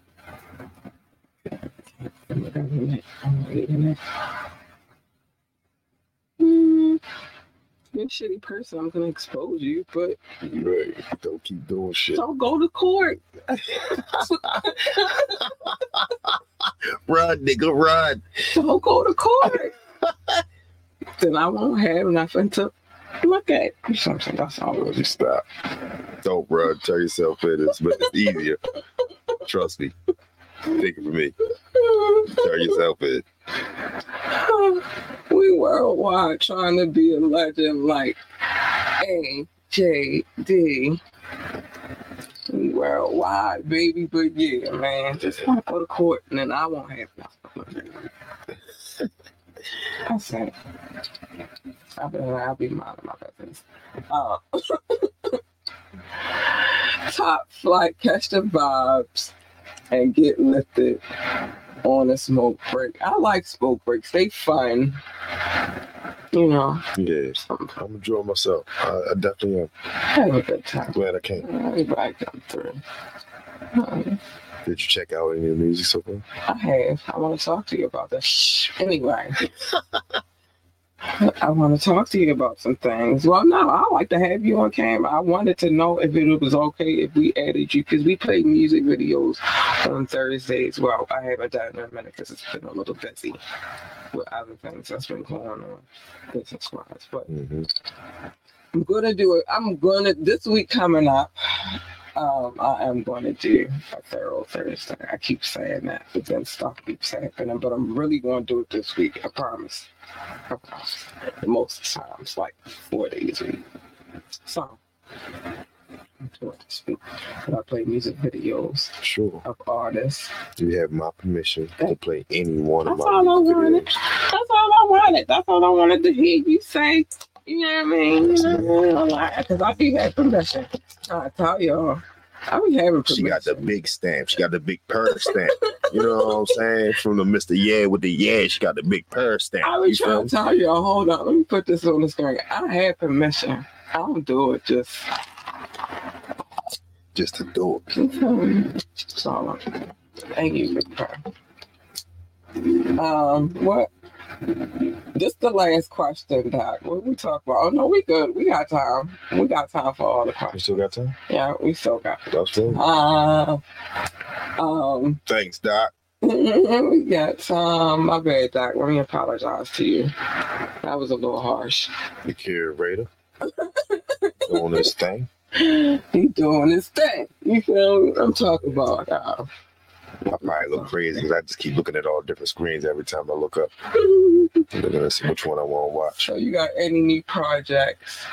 I'm reading it. Hmm, you're a shitty person. I'm gonna expose you, but Right. Don't keep doing shit. don't go to court. Run, nigga, run. Don't go to court. then I won't have nothing to look at. Something that's all. Just stop. Don't run. Turn yourself in. It's, but it's easier. Trust me. Think it for me. Turn yourself in. we worldwide trying to be a legend like A J D. We worldwide, baby, but yeah, man, just want to go to court and then I won't have nothing. That's it. I'll be, I'll be minding my business. Uh, top flight, catch the vibes, and get lifted on a smoke break. I like smoke breaks. They fun. You know, Yeah. I'm enjoying myself. I, I definitely am. have a good time. Glad I came. Everybody come through. Um, Did you check out any of the music so far? I have. I want to talk to you about this. Anyway, I want to talk to you about some things. Well, no, I like to have you on camera. I wanted to know if it was okay if we added you because we play music videos on Thursdays. Well, I haven't done in a minute because it's been a little busy with other things that's been going on business wise. But Mm-hmm. I'm gonna do it. I'm gonna this week coming up. Um, I am going to do a thorough Thursday. I keep saying that, but then stuff keeps happening. But I'm really going to do it this week. I promise. I promise. Most times, like four days a week. So, I'm doing it this week. And I play music videos Sure. of artists. Do You have my permission to play any one of them. That's all I wanted. videos. That's all I wanted. That's all I wanted to hear you say. You know what I mean? You know what I mean? Because I be having permission. I tell y'all, I be having permission. She got the big stamp. She got the big purse stamp. You know what I'm saying? From the Mr. Yeah with the yeah, she got the big purse stamp. I was trying to tell y'all, hold on, let me put this on the screen. I have permission. I don't do it just. Just to do it. That's all Thank you, Big. Um, what? This the last question, Doc. What we talk about? Oh no, we good. We got time. We got time for all the questions. We still got time? Yeah, we still got. That's fine. Uh, um, Thanks, Doc. we got time. My bad, Doc. Let me apologize to you. That was a little harsh. The curator. Doing this thing. He doing his thing. You feel me? I'm talking about. Uh, I probably look crazy because I just keep looking at all different screens every time I look up. I'm Looking to see which one I want to watch. so you got any new projects?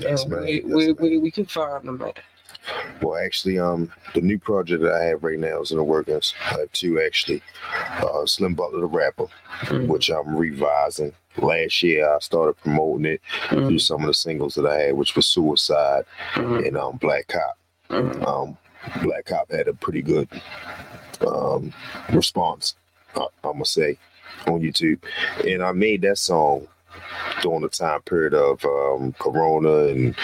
Yes, man. We, Yes, we, man. we, we can find them. At. Well, actually, um, the new project that I have right now is in the workings. I have two actually. Uh, Slim Butler, the rapper, Mm. which I'm revising. Last year, I started promoting it through Mm, some of the singles that I had, which was Suicide mm, and um, Black Cop. mm. Um, Black Cop had a pretty good um, response, uh, I'm gonna say, on YouTube, and I made that song during the time period of um, Corona and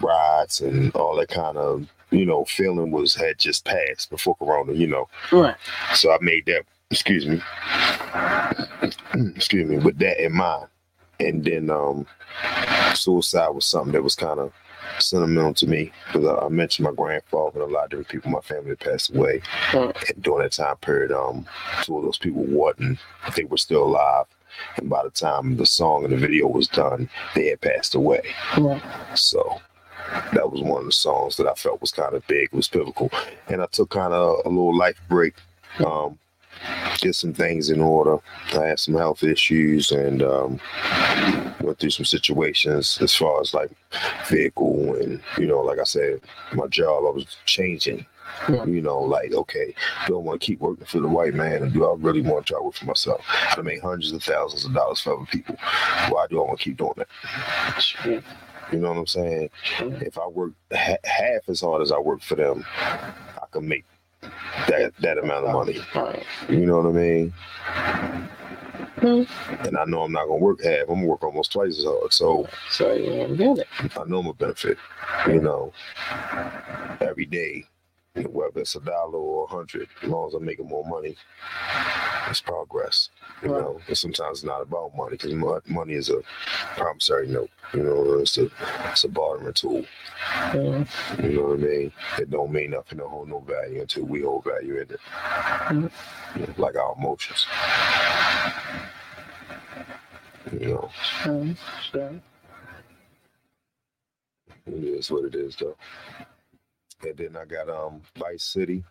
riots and all that kind of you know feeling was had just passed before Corona, you know. Right. So I made that. Excuse me. excuse me. With that in mind, and then um, suicide was something that was kind of sentimental to me because I, I mentioned my grandfather and a lot of different people in my family passed away, Right. and during that time period, um, two of those people wasn't. They were still alive, and by the time the song and the video was done, they had passed away. Right. So that was one of the songs that I felt was kind of big, was pivotal. And I took kind of a little life break, um, did some things in order. I had some health issues and um, went through some situations as far as like vehicle and, you know, like I said, my job, I was changing. Yeah. You know, like, okay, do I want to keep working for the white man and do I really want to try to work for myself? I make hundreds of thousands of dollars for other people. Why do I want to keep doing that? You know what I'm saying? If I work ha- half as hard as I work for them, I can make that that amount of money. You know what I mean? Hmm. And I know I'm not gonna work half. I'm gonna work almost twice as hard. So So you get it. I know I'm benefit. You know, every day, whether it's a dollar or a hundred, as long as I'm making more money, it's progress. You Right. know, and sometimes it's not about money because money is a promissory note. You know, it's a it's a bartering tool. Yeah. You know what I mean? It don't mean nothing, don't hold no value until we hold value in it. Mhm. Know, like our emotions. You know. Sure. it is what it is though. And then I got um Vice City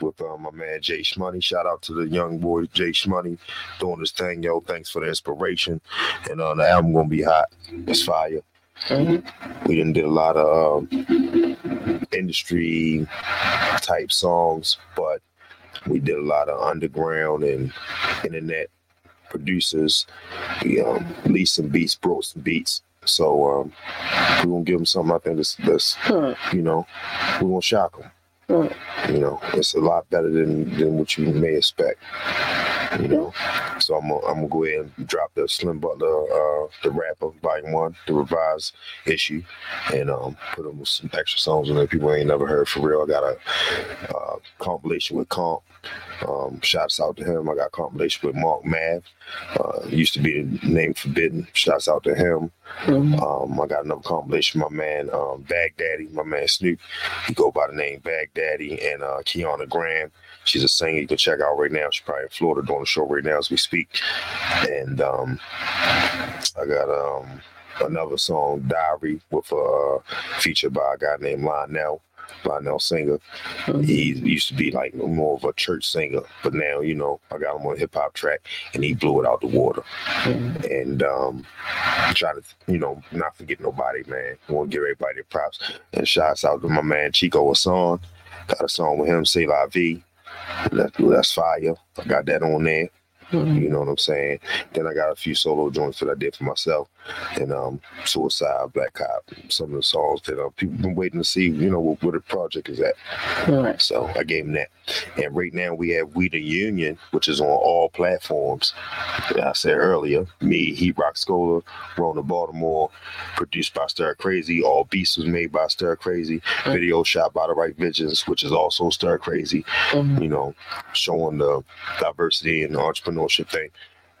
with um, my man Jay Shmoney. Shout out to the young boy Jay Shmoney doing his thing, yo. Thanks for the inspiration. And uh, the album gonna be hot. It's fire. Mhm. We done did a lot of um, industry type songs, but we did a lot of underground and internet producers. We um, leased some beats, brought some beats. So um, we're gonna give them something. I think that's, that's Huh. you know, we're gonna shock them. Huh. You know, it's a lot better than than what you may expect. You know, so I'm gonna, I'm gonna go ahead and drop the Slim Butler, uh, the rapper, volume one, the revised issue, and um, put them with some extra songs in there people ain't never heard for real. I got a uh, compilation with Comp. Um, shouts out to him. I got a compilation with Mark Mav. Uh, used to be the name Forbidden. Shouts out to him. Mhm. Um, I got another compilation. My man um, Baghdaddy, my man Snoop. He go by the name Baghdaddy and uh, Kiana Graham. She's a singer you can check out right now. She's probably in Florida doing a show right now as we speak. And um, I got um, another song, Diary, with a uh, feature by a guy named Lionel. Lionel Singer. He used to be like more of a church singer, but now you know I got him on a hip hop track, and he blew it out the water. Mhm. And um, try to you know not forget nobody, man. Want to give everybody their props and shouts out to my man Chico Hassan. Got a song with him, Say La Vie. That, that's fire. I got that on there. Mhm. You know what I'm saying? Then I got a few solo joints that I did for myself, and um, Suicide, Black Cop, some of the songs that uh, people been waiting to see. You know what, where the project is at. Right. So I gave him that. And right now we have We the Union, which is on all platforms. Like I said earlier, me, Heat Rock Scholar, Rona Baltimore, produced by Star Crazy. All Beats was made by Star Crazy. Mm. Video shot by the Right Visions, which is also Star Crazy Mhm. you know, showing the diversity and the entrepreneurship thing.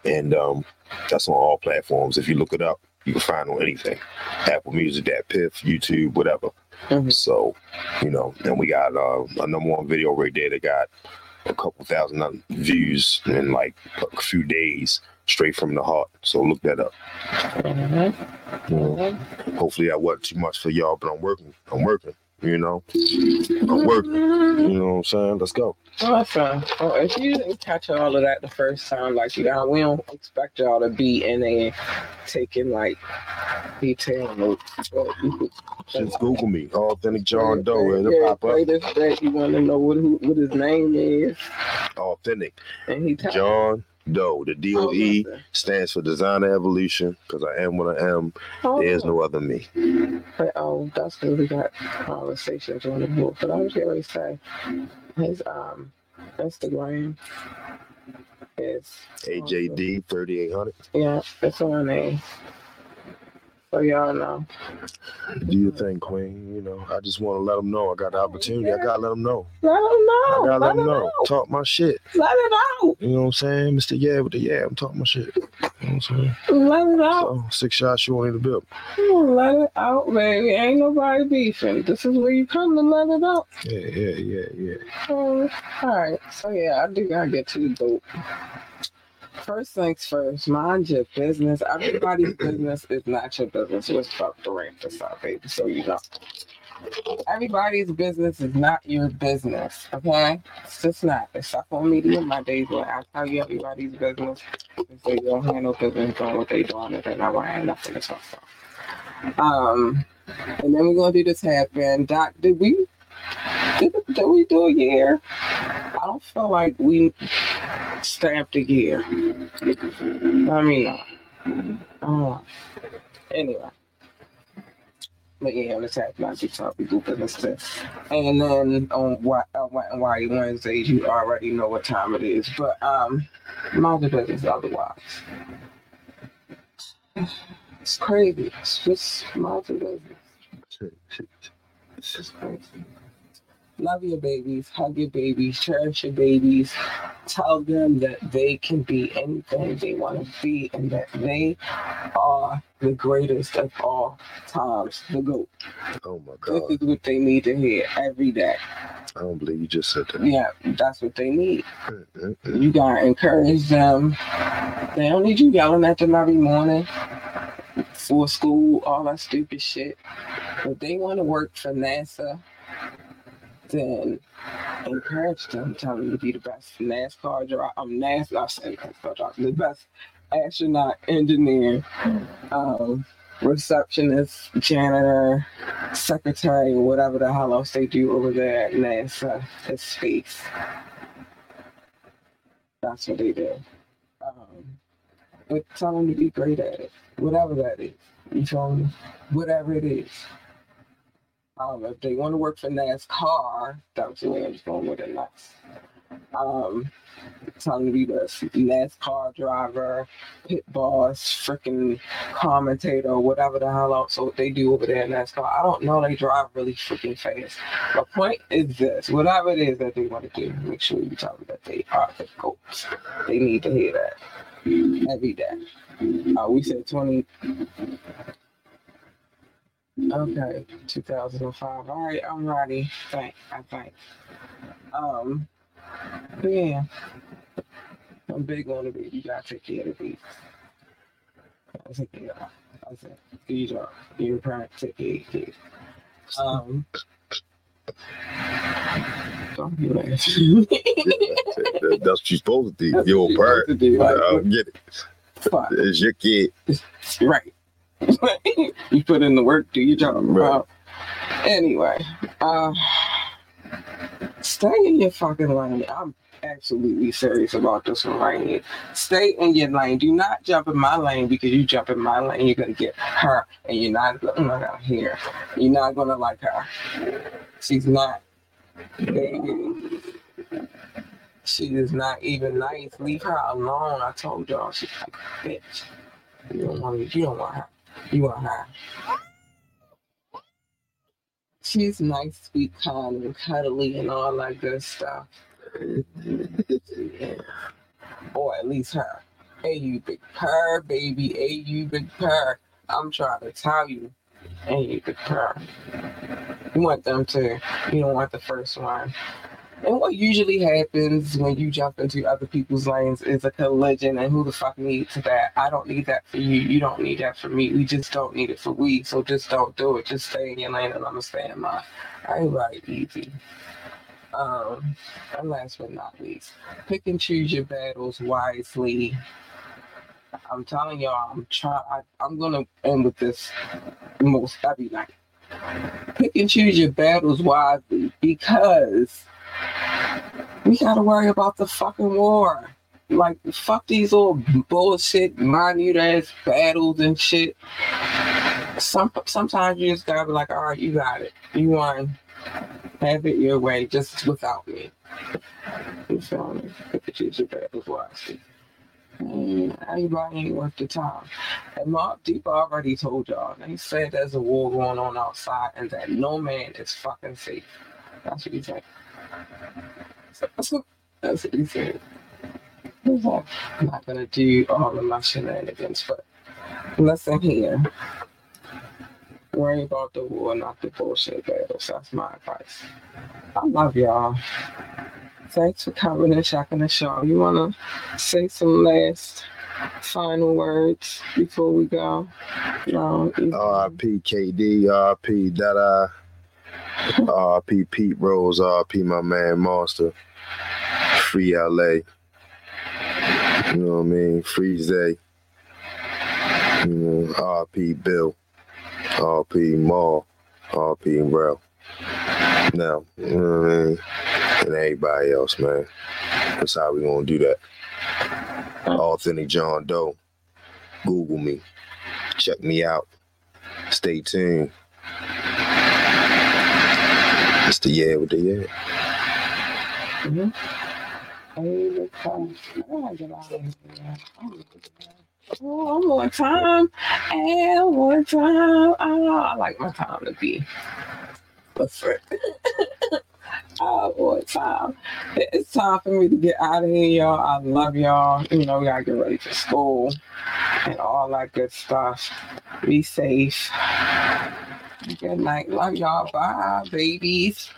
And um, that's on all platforms. If you look it up, you can find on anything. Apple Music, that Piff, YouTube, whatever. Mhm. So, you know, and we got uh, a number one video right there that got a couple thousand views in like a few days straight from the heart. So look that up. Mhm. Know, Mhm. hopefully that wasn't too much for y'all, but I'm working. I'm working. You know, I'm working. You know what I'm saying? Let's go. Oh, awesome. Well, oh, if you didn't catch all of that the first time, like you know, we don't expect y'all to be in there taking like detailed notes. But you could- Just Google me, Authentic John Doe. It'll Yeah, pop up. greatest that you want to know what who, what his name is, Authentic and he John Doe. The DOE Oh, E stands for Designer Evolution because I am what I am. Oh, There's no other me. But, oh, that's because we got conversations on the book. But I was going to say his um Instagram is AJD 3800. yeah, it's on there. So y'all know. Do your thing, Queen. You know, I just want to let them know I got the opportunity. I got to let them know. Let them I know. got to Let let them know. Talk my shit. Let it out. You know what I'm saying? Mr. Yeah with the yeah. I'm talking my shit. You know what I'm saying? Let it out. So, six shots, you in the bill. Let it out, baby. Ain't nobody beefing. This is where you come to let it out. Yeah, yeah, yeah, yeah. Um, all right. So yeah, I do gotta get to the dope. First things first, mind your business. Everybody's business is not your business. Let's fuck the ramp this up, baby. So you know. Everybody's business is not your business. Okay? It's just not. Except on media my days when I tell you everybody's business. If they don't have no business doing what they doing, and then I won't have nothing to talk about. Um and then we're gonna do the tap in. Doc, did we did, did we do a year? I don't feel like we stamped a year. I mean, oh, anyway. But yeah, let's have not do topic group business too. And then on what uh, White Wednesdays, you already know what time it is. But um, mind your business otherwise. It's crazy. It's just mind your business. It's just crazy. Love your babies, hug your babies, cherish your babies. Tell them that they can be anything they want to be and that they are the greatest of all times. The GOAT. Oh my God. This is what they need to hear every day. I don't believe you just said that. Yeah, that's what they need. Mm-mm-mm. You gotta encourage them. They don't need you yelling at them every morning for school, all that stupid shit. But they want to work for NASA, then encourage them. Tell them to be the best NASCAR driver. I'm NASA. I said NASCAR driver. The best astronaut, engineer, um, receptionist, janitor, secretary, whatever the hell else they do over there at NASA. It's space. That's what they do. Um, but tell them to be great at it, whatever that is. You tell me? Whatever it is. Um, if they want to work for NASCAR, that's I'm just going with it next. Um, them to be the NASCAR driver, pit boss, freaking commentator, whatever the hell else what they do over there in NASCAR. I don't know. They drive really freaking fast. My point is this: whatever it is that they want to do, make sure you tell them that they are the goats. They need to hear that every day. Uh, we said 20. Okay, 2005. All right, I'm ready. Thank, I think. Um, but yeah, I'm big on the beat. You gotta take care of the beat. I take yeah. I said, these are your parents take care of kids. Um, Don't be. That- That's what you're supposed to do. Your part. To I don't get it. fuck. It's your kid. Right. you put in the work, do your job. Right. Anyway, uh, stay in your fucking lane. I'm absolutely serious about this one right here. Stay in your lane. Do not jump in my lane because you jump in my lane, you're gonna get her, and you're not gonna hear. You're not gonna like her. She's not. Baby. She is not even nice. Leave her alone. I told y'all she's like a bitch. You don't want you don't want her. You want her. She's nice, sweet, kind, and cuddly and all that good stuff. Or at least her. Hey you big purr, baby. Hey you big purr. I'm trying to tell you. Hey you big purr. You want them to. You don't want the first one. And what usually happens when you jump into other people's lanes is a collision, and who the fuck needs that? I don't need that for you. You don't need that for me. We just don't need it for we. So just don't do it. Just stay in your lane, and in mine. I ain't right easy. Um, and last but not least, pick and choose your battles wisely. I'm telling y'all, I'm trying. I'm gonna end with this most every night. Pick and choose your battles wisely because we gotta worry about the fucking war. Like fuck these little bullshit minute ass battles and shit. Some sometimes you just gotta be like, all right, you got it. You won. Have it your way, just without me. You feel me? Pick and choose your battles. Mm, Everybody ain't worth the time. And Mobb Deep already told y'all. They said there's a war going on outside and that no man is fucking safe. That's what he said. That's said. I'm not gonna do all of my shenanigans, but listen here. Worry about the war, not the bullshit battles. That's my advice. I love y'all. Thanks for coming and checking the show. You wanna say some last final words before we go? No. RP KD, RP Dada, RP Pete Rose, RP my man Monster, Free LA. You know what I mean? Free Zay. You know, RP Bill, RP Maul, RP Rel. Now, you know what I mean? And everybody else, man. That's how we gonna do that. Authentic John Doe. Google me. Check me out. Stay tuned. It's the yeah with the yeah. Hey, look, I gotta get out of here. Oh, one more time. And one time. Oh, I like my time to be. But for oh, one time. It's time for me to get out of here, y'all. I love y'all. You know, we gotta get ready for school and all that good stuff. Be safe. Good night. Love y'all. Bye, babies.